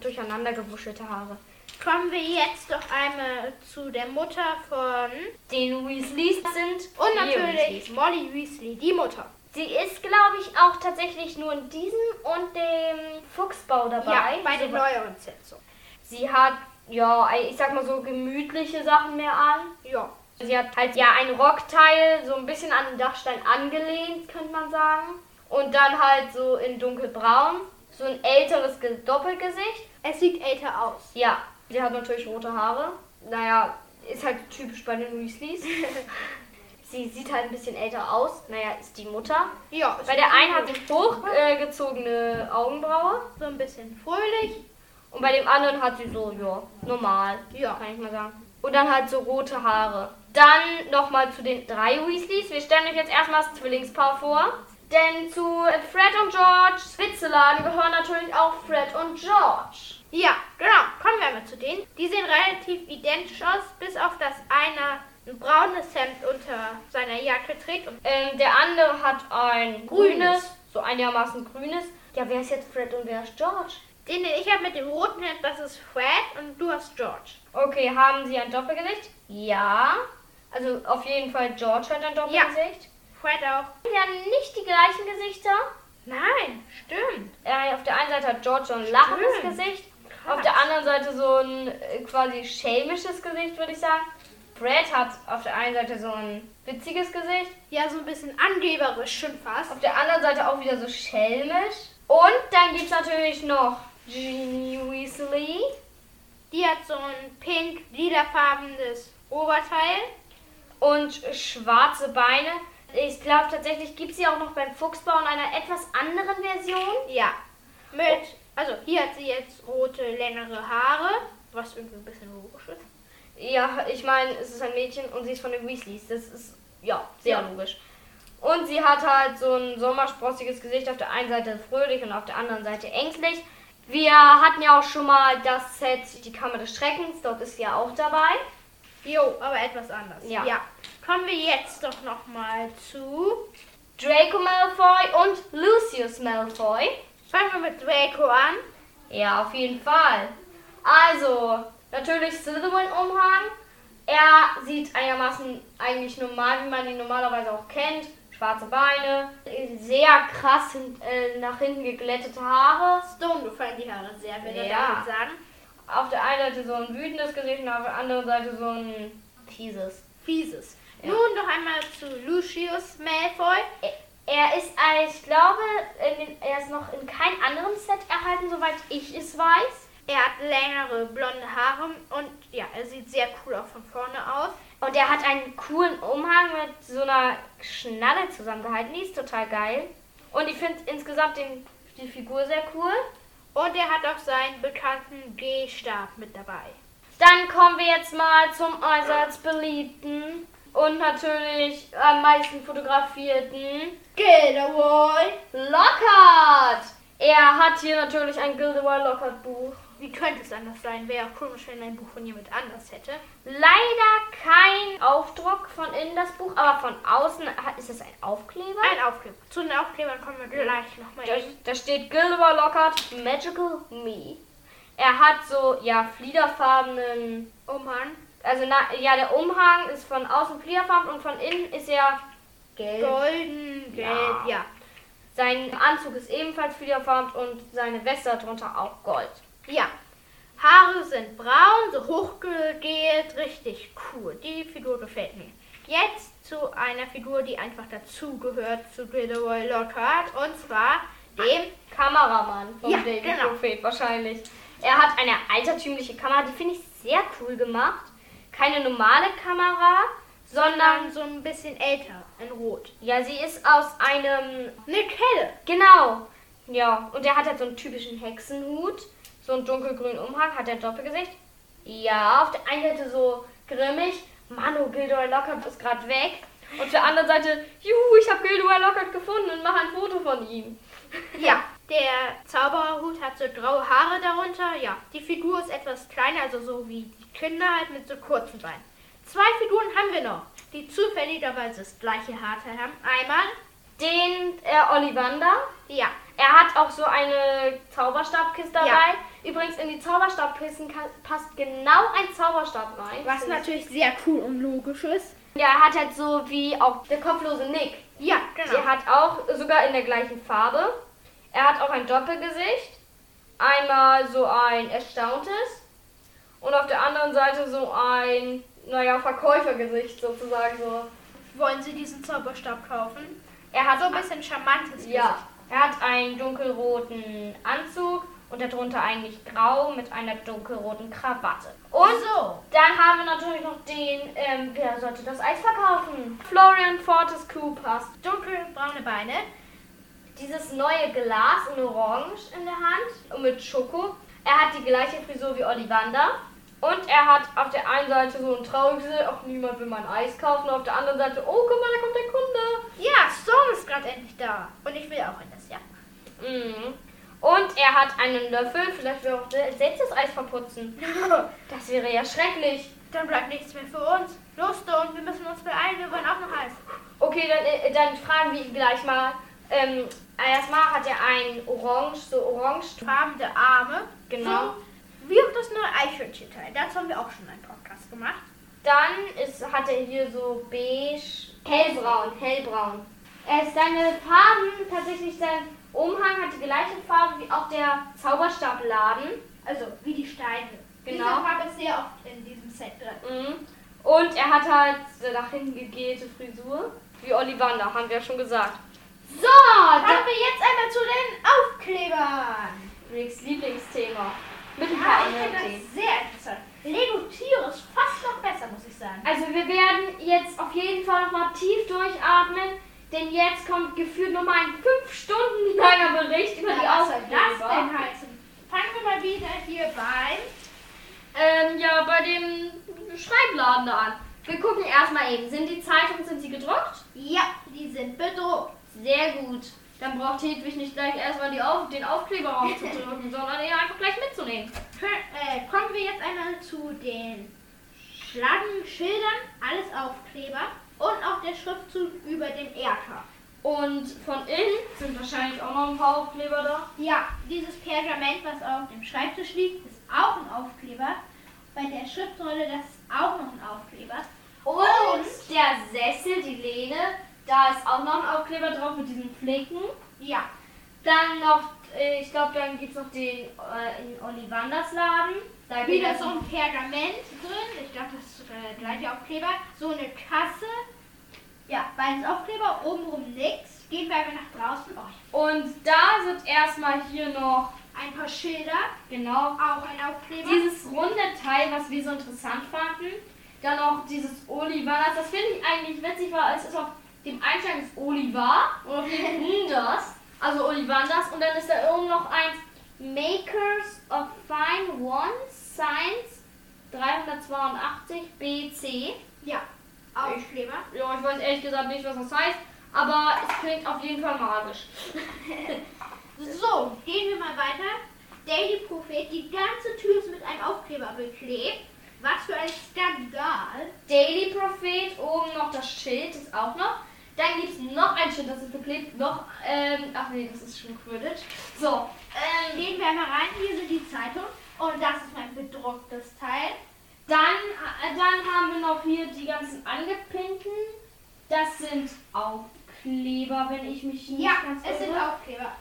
durcheinander gewuschelte Haare.
Kommen wir jetzt doch einmal zu der Mutter von.
Den Weasleys sind
Und natürlich
Weasleys.
Molly Weasley, die Mutter.
Sie ist, glaube ich, auch tatsächlich nur in diesem und dem Fuchsbau dabei.
Ja, bei den
So-
neueren Sets so.
Sie hat, ja, ich sag mal so gemütliche Sachen mehr an.
Ja.
Sie hat halt ja ein Rockteil so ein bisschen an den Dachstein angelehnt, könnte man sagen. Und dann halt so in dunkelbraun. So ein älteres Ge- Doppelgesicht.
Es sieht älter aus.
Ja, sie hat natürlich rote Haare. Naja, ist halt typisch bei den Weasleys. sie sieht halt ein bisschen älter aus. Naja, ist die Mutter.
Ja.
Bei der einen hat sie hochgezogene Augenbraue.
so ein bisschen fröhlich.
Und bei dem anderen hat sie so, ja, normal.
Ja.
Kann ich mal sagen. Und dann halt so rote Haare. Dann nochmal zu den drei Weasleys. Wir stellen euch jetzt erstmal das Zwillingspaar vor. Denn zu Fred und George Witzeladen gehören natürlich auch Fred und George.
Ja, genau. Kommen wir mal zu denen. Die sehen relativ identisch aus, bis auf das einer ein braunes Hemd unter seiner Jacke trägt. Und
Ähm, der andere hat ein grünes,
Grünes.
so einigermaßen grünes. Ja, wer ist jetzt Fred und wer ist George?
den, den ich habe mit dem roten Hemd, das ist Fred und du hast George.
Okay, haben sie ein Doppelgesicht? Ja. Also auf jeden Fall George hat ein Doppelgesicht.
Fred auch.
Die haben nicht die gleichen Gesichter.
Nein, stimmt.
Äh, auf der einen Seite hat George so ein lachendes
Stimmt.
Gesicht.
Krass.
Auf der anderen Seite so ein äh, quasi schelmisches Gesicht, würde ich sagen. Fred hat auf der einen Seite so ein witziges Gesicht.
Ja, so ein bisschen angeberisch schon fast.
Auf der anderen Seite auch wieder so schelmisch. Und dann gibt es natürlich noch Ginny Weasley.
Die hat so ein pink-lilafarbenes Oberteil.
Und schwarze Beine. Ich glaube tatsächlich gibt es sie auch noch beim Fuchsbau in einer etwas anderen Version.
Ja. Mit, also hier hat sie jetzt rote, längere Haare, was irgendwie ein bisschen logisch ist.
Ja, ich meine, es ist ein Mädchen und sie ist von den Weasleys. Das ist ja sehr
Ja.
logisch. Und sie hat halt so ein sommersprossiges Gesicht. Auf der einen Seite fröhlich und auf der anderen Seite ängstlich. Wir hatten ja auch schon mal das Set Die Kammer des Schreckens. Dort ist sie ja auch dabei.
Jo, aber etwas anders.
Ja.
Kommen wir jetzt doch nochmal zu.
Draco Malfoy und Lucius Malfoy.
Fangen wir mit Draco an.
Ja, auf jeden Fall. Also, natürlich Slytherin-Umhang. Er sieht einigermaßen eigentlich normal, wie man ihn normalerweise auch kennt. Schwarze Beine, sehr krass hin, äh, nach hinten geglättete Haare.
Stone gefallen die Haare sehr, er
Ja.
damit sagen.
Auf der einen Seite so ein wütendes Gesicht und auf der anderen Seite so ein fieses.
Fieses.
Ja.
Nun noch einmal zu Lucius Malfoy.
Er- ist, äh, ich glaube, den, er ist noch in keinem anderen Set erhalten, soweit ich es weiß.
Er hat längere blonde Haare und ja, er sieht sehr cool auch von vorne aus.
Und er hat einen coolen Umhang mit so einer Schnalle zusammengehalten. Die ist total geil. Und ich finde insgesamt den, die Figur sehr cool.
Und er hat auch seinen bekannten G-Stab mit dabei.
Dann kommen wir jetzt mal zum äußerst beliebten und natürlich am meisten fotografierten
Gilderoy.
Lockhart. Er hat hier natürlich ein Gilderoy Lockhart Buch.
Wie könnte es anders sein? Wäre auch komisch, wenn ein Buch von jemand anders hätte.
Leider kein Aufdruck von innen das Buch, aber von außen hat- ist es ein Aufkleber.
Ein Aufkleber. Zu den Aufklebern kommen wir gleich nochmal.
Da, da steht Gilderoy Lockhart Magical Me. Er hat so, ja, fliederfarbenen,
Umhang.
also na, ja, der Umhang ist von außen fliederfarben und von innen ist er gelb.
Golden, gelb,
Ja.
ja.
Sein Anzug ist ebenfalls fliederfarben und seine Weste darunter auch Gold.
Ja. Haare sind braun, so hochgegelt, richtig cool. Die Figur gefällt mir. Jetzt zu einer Figur, die einfach dazugehört zu Gilderoy Lockhart und zwar dem
Kameramann von
Ja,
David
genau.
Prophet wahrscheinlich. Er hat eine altertümliche Kamera, die finde ich sehr cool gemacht. Keine normale Kamera, sondern
so ein bisschen älter, in Rot.
ja, sie ist aus einem
Eine Kelle.
Genau. Ja, und er hat halt so einen typischen Hexenhut, so einen dunkelgrünen Umhang, hat er ein Doppelgesicht. Ja, auf der einen Seite so grimmig, Manu, Gilderoy Lockhart ist gerade weg. Und auf der anderen Seite, juhu, ich habe Gilderoy Lockhart gefunden und mache ein Foto von ihm.
Ja, der Zaubererhut hat so graue Haare darunter. Ja, die Figur ist etwas kleiner, also so wie die Kinder halt mit so kurzen Beinen. Zwei Figuren haben wir noch, die zufälligerweise das gleiche Haarteil haben. Einmal,
Den äh, Ollivander.
ja,
Er hat auch so eine Zauberstabkiste dabei.
Ja.
Übrigens, in die Zauberstabkissen kann, passt genau ein Zauberstab rein.
was natürlich sehr cool und logisch ist.
Ja, er hat halt so wie auch der kopflose Nick.
Ja, genau.
Der hat auch sogar in der gleichen Farbe. Er hat auch ein Doppelgesicht. Einmal so ein erstauntes und auf der anderen Seite so ein, naja, Verkäufergesicht sozusagen so.
Wollen Sie diesen Zauberstab kaufen?
Er hat
So ein bisschen charmantes
ja, er hat einen dunkelroten Anzug und darunter eigentlich grau mit einer dunkelroten Krawatte. Und
so.
dann haben wir natürlich noch den, ähm, wer sollte das Eis verkaufen? Florian Fortescue passt.
Dunkelbraune Beine.
dieses neue Glas in Orange in der Hand und mit Schoko. Er hat die gleiche Frisur wie Ollivander. Und er hat auf der einen Seite so ein trauriges auch niemand will mein Eis kaufen. Auf der anderen Seite, oh, guck mal, da kommt der Kunde.
Ja, Storm ist gerade endlich da. Und ich will auch in das, ja.
Mhm. Und er hat einen Löffel, vielleicht will er auch selbst das Eis verputzen. Das wäre ja schrecklich.
Dann bleibt nichts mehr für uns. Los, Stone, wir müssen uns beeilen, wir wollen auch noch Eis.
Okay, dann, äh, dann fragen wir ihn gleich mal. Ähm, erstmal hat er ein orange, so orange.
Farbende Arme.
Genau.
So, wie auch das neue Eichhörnchen-Teil. Dazu haben wir auch schon einen Podcast gemacht.
Dann ist, hat er hier so beige, hellbraun, hellbraun. Er ist seine Farben, tatsächlich sein Umhang hat die gleiche Farbe wie auch der Zauberstaballaden.
Also wie die Steine.
Genau.
Diese Farbe ist sehr oft in diesem Set drin.
Mhm. Und er hat halt so nach hinten gegelte Frisur. Wie Ollivander, haben wir ja schon gesagt. So,
Kommen
dann
wir jetzt einmal zu den Aufklebern.
Felix Lieblingsthema. Mit ein
Ja,
paar
ich finde das sehr interessant. Lego Tiere ist fast noch besser, muss ich sagen.
Also wir werden jetzt auf jeden Fall nochmal tief durchatmen, denn jetzt kommt gefühlt nochmal ein fünf Stunden langer Bericht über die Aufkleber.
denn heißen? Fangen wir mal wieder hier beim
Ähm, ja, bei dem Schreibladen da an. Wir gucken erstmal eben, sind die Zeitungen, sind sie gedruckt?
Ja, die sind bedruckt.
Sehr gut. Dann braucht Hedwig nicht gleich erstmal Auf den Aufkleber rauszudrücken, sondern ihn einfach gleich mitzunehmen.
Äh, kommen wir jetzt einmal zu den Schlangenschildern, alles Aufkleber und auch der Schriftzug über dem Erker.
Und von innen sind wahrscheinlich auch noch ein paar Aufkleber da.
Ja, dieses Pergament, was auf dem Schreibtisch liegt, ist auch ein Aufkleber. Bei der Schriftrolle, das ist auch noch ein Aufkleber.
Und der Sessel, die Lehne, da ist auch noch ein Aufkleber drauf mit diesen Flicken.
Ja,
Dann noch, äh, ich glaube, dann gibt es noch den äh, in Ollivanders Laden. Da
wieder so ein Pergament drin. Ich glaube, das ist der gleiche Aufkleber. So eine Kasse. Ja, beides Aufkleber, obenrum nix. Gehen wir einfach nach draußen. Oh,
Und da sind erstmal hier noch,
ein paar Schilder,
genau,
auch ein Aufkleber.
dieses runde Teil, was wir so interessant fanden. Dann noch dieses Olivanders. Das finde ich eigentlich witzig, weil es ist auf dem Einschlag ist Oliver und dem das. Also Olivanders. Und dann ist da oben noch eins Makers of Fine Ones Science 382 BC.
ja, Aufkleber.
Ja, ich weiß ehrlich gesagt nicht, was das heißt, aber es klingt auf jeden Fall magisch.
So, gehen wir mal weiter. Daily Prophet, die ganze Tür ist mit einem Aufkleber beklebt. Was für ein Skandal.
Daily Prophet, oben noch das Schild, ist auch noch. Dann gibt es noch ein Schild, das ist beklebt. Noch, ähm, ach nee, das ist schon Quidditch. So, ähm,
Gehen wir mal rein. Hier sind die Zeitungen. Und das ist mein bedrucktes Teil.
dann, äh, dann haben wir noch hier die ganzen angepinnten. Das sind Aufkleber, wenn ich mich nicht
Ja,
ganz
es sind. Aufkleber.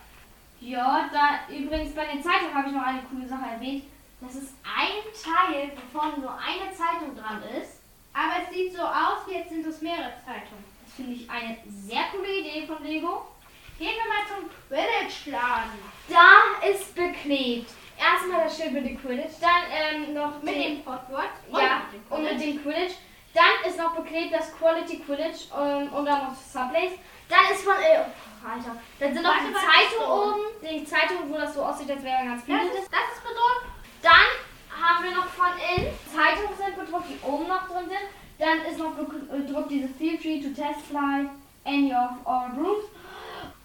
Ja, da übrigens bei den Zeitungen habe ich noch eine coole Sache erwähnt. Das ist ein Teil, wovon nur eine Zeitung dran ist.
Aber es sieht so aus, wie jetzt sind es mehrere Zeitungen.
Finde ich eine sehr coole Idee von Lego.
Gehen wir mal zum Quidditch-Laden.
Da ist beklebt. Erstmal das Schild mit dem Quidditch, dann ähm, noch
Mit
den,
dem Hogwarts
ja,
mit dem
und mit
Quidditch.
dem Quidditch. Dann ist noch beklebt das Quality Quidditch ähm, und dann noch Sublays. Dann ist von, äh, oh, Alter, dann sind noch die
warte,
Zeitung
so.
oben, die Zeitung, wo das so aussieht, als wäre ganz viel.
Das ist, das ist bedruckt.
Dann haben wir noch von innen Zeitungen sind bedruckt, die oben noch drin sind. Dann ist noch bedruckt diese Feel Free to Test Fly any of our rooms.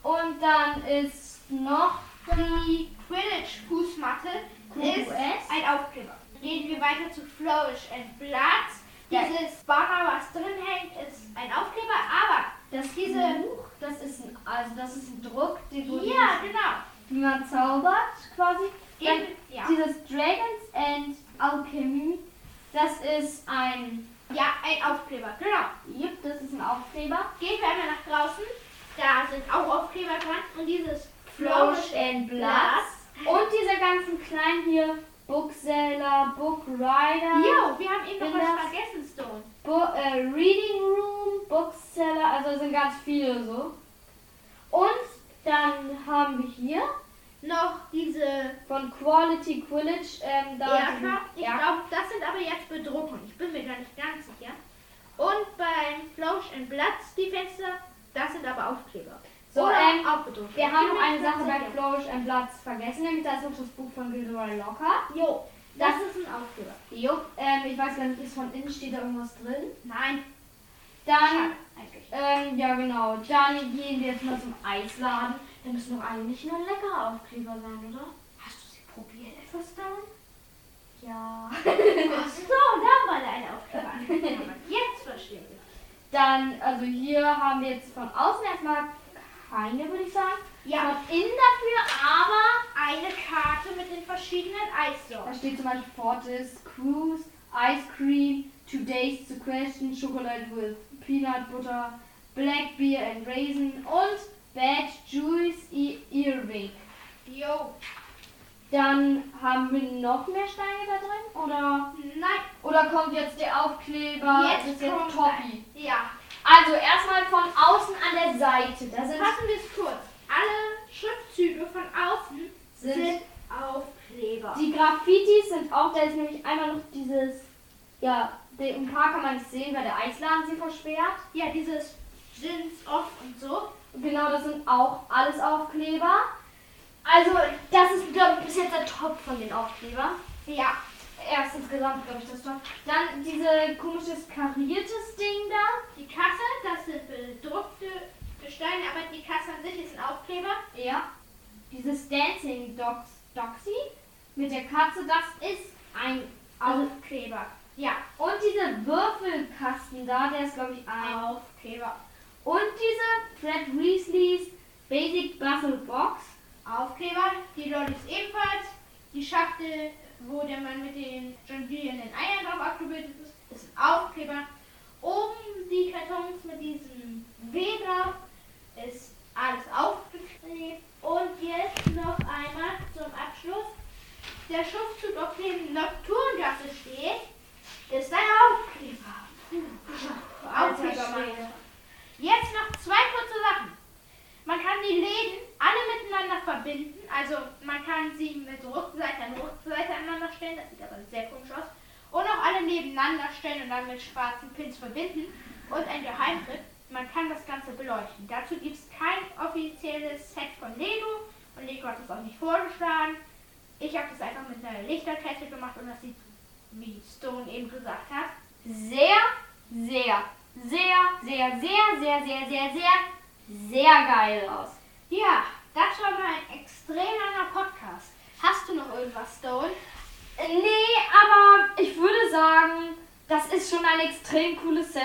Und dann ist noch
Die Quidditch-Fußmatte ist
QQS.
ein Aufkleber. Gehen wir weiter zu Flourish and Blood. Dieses Banner, was drin hängt, ist ein Aufkleber, aber
das
Diese-
Buch, das ist ein, also das ist ein Druck, den wo
ja, genau.
dieses- wie man zaubert quasi. Dann
ja.
dieses Dragons and Alchemy, das ist ein,
ja, ein Aufkleber, genau.
yep, das ist ein Aufkleber.
Gehen wir einmal nach draußen. Da sind auch Aufkleber dran. Und dieses
Flourish and Blood. Und diese ganzen kleinen hier, Bookseller, Bookrider,
Jo, wir haben eben noch was
das-
vergessen, Stone.
Bo äh, Reading Room, Bookseller, also sind ganz viele so. Und dann haben wir hier
Noch diese
von Quality Quidditch, ähm, da
Erker. Ich
ja.
glaube, das sind aber jetzt Bedruckungen. Ich bin mir da nicht ganz sicher. Und beim Flourish and Blood, die Fenster, das sind aber Aufkleber.
So,
Oder
ähm,
auch bedruckt.
wir
Ich
haben noch eine Sache bei. Flourish and Bloods vergessen, nämlich da ist das Buch von Gilderoy Lockhart.
Jo, das,
Das-
ist ein Aufkleber.
Jupp, ähm, ich weiß gar nicht, ist von innen steht da irgendwas drin.
Nein,
Dann
schade.
Ähm, ja genau. Dann gehen wir jetzt mal zum Eisladen. Da müssen doch eigentlich nur leckere Aufkleber sein, oder?
Hast du sie probiert, etwas da?
Ja.
Ach so, da war deine Aufkleber. angekommen. Jetzt verstehe ich.
Dann, also hier haben wir jetzt von außen erstmal keine, würde ich sagen.
Ja,
Von innen dafür, aber
eine Karte mit den verschiedenen
da
Eissorten.
steht zum Beispiel Fortis, Cruise, ice cream, today's the question, chocolate with peanut butter, black beer and raisin und bad juice earwig.
Jo.
Dann haben wir noch mehr Steine da drin? Oder,
Nein.
oder kommt jetzt der Aufkleber?
Jetzt
das ist jetzt Toppi.
Ja.
Also erstmal von außen an der Seite. Da sind,
Fassen wir es kurz. Alle Schriftzüge von außen
sind,
sind Aufkleber.
die Graffitis sind auch, da ist nämlich einmal noch dieses, ja, ein paar kann man nicht sehen, weil der Eisladen sie versperrt.
Ja, dieses Gins off und so.
Genau, das sind auch alles Aufkleber. Also, das ist, glaube ich, bis jetzt der Top von den Aufklebern.
Ja.
Erst insgesamt, glaube ich, das Top. Dann diese komisches kariertes Ding da.
Die Kasse, das sind bedruckte Steine, aber die Kasse an sich ist ein Aufkleber.
Ja. Dieses Dancing Dogs, Doxy mit der Katze, das ist ein Auf.
Aufkleber. Ja.
Und dieser Würfelkasten da, der ist, glaube ich, ein
Aufkleber.
Und diese Fred Weasleys Basic Puzzle Box.
Aufkleber. Die Lollis ebenfalls. Die Schachtel, wo der Mann mit den jonglierenden Eiern drauf abgebildet ist, ist ein Aufkleber. Oben die Kartons mit diesem W drauf ist alles aufgeklebt. Und jetzt noch einmal zum Abschluss. Der Schriftzug, auf dem Nocturngasse steht, ist ein Aufkleber. Aufkleber meine. Jetzt noch zwei kurze Sachen. Man kann die Läden alle miteinander verbinden. Also man kann sie mit Rückseite an Rückseite aneinander stellen. Das sieht aber sehr komisch aus. Und auch alle nebeneinander stellen und dann mit schwarzen Pins verbinden. Und ein Geheimtipp, man kann das Ganze beleuchten. Dazu gibt es kein offizielles Set von Lego. Und Lego hat es auch nicht vorgeschlagen. Ich habe das einfach mit einer Lichterkette gemacht und das sieht, wie Stone eben gesagt hat,
Sehr, sehr, sehr, sehr, sehr, sehr, sehr, sehr, sehr geil aus.
Ja, das war mal ein extrem langer Podcast. Hast du noch irgendwas, Stone?
Äh, nee, aber ich würde sagen, das ist schon ein extrem cooles Set.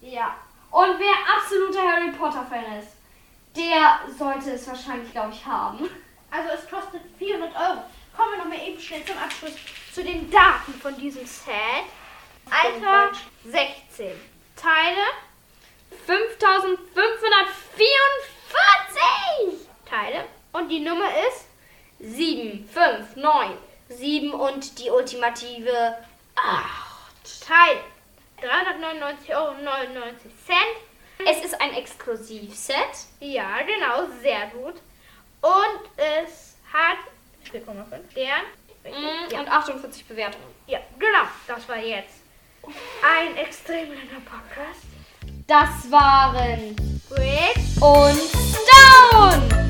Ja.
Und wer absoluter Harry Potter-Fan ist, der sollte es wahrscheinlich, glaube ich, haben.
Also es kostet 400 Euro. Kommen wir nochmal eben schnell zum Abschluss zu den Daten von diesem Set. Alter 16. Teile
5544!
Teile. Und die Nummer ist
7, 5, 9, 7 und die ultimative 8.
Teil 399,99 Euro.
Es ist ein Exklusivset.
Ja, genau, sehr gut. Und es hat 4,5 Stern.
Mm,
Ja.
Und 48 Bewertungen.
ja, genau. Das war jetzt ein extrem langer Podcast.
Das waren
Brick
und Stone.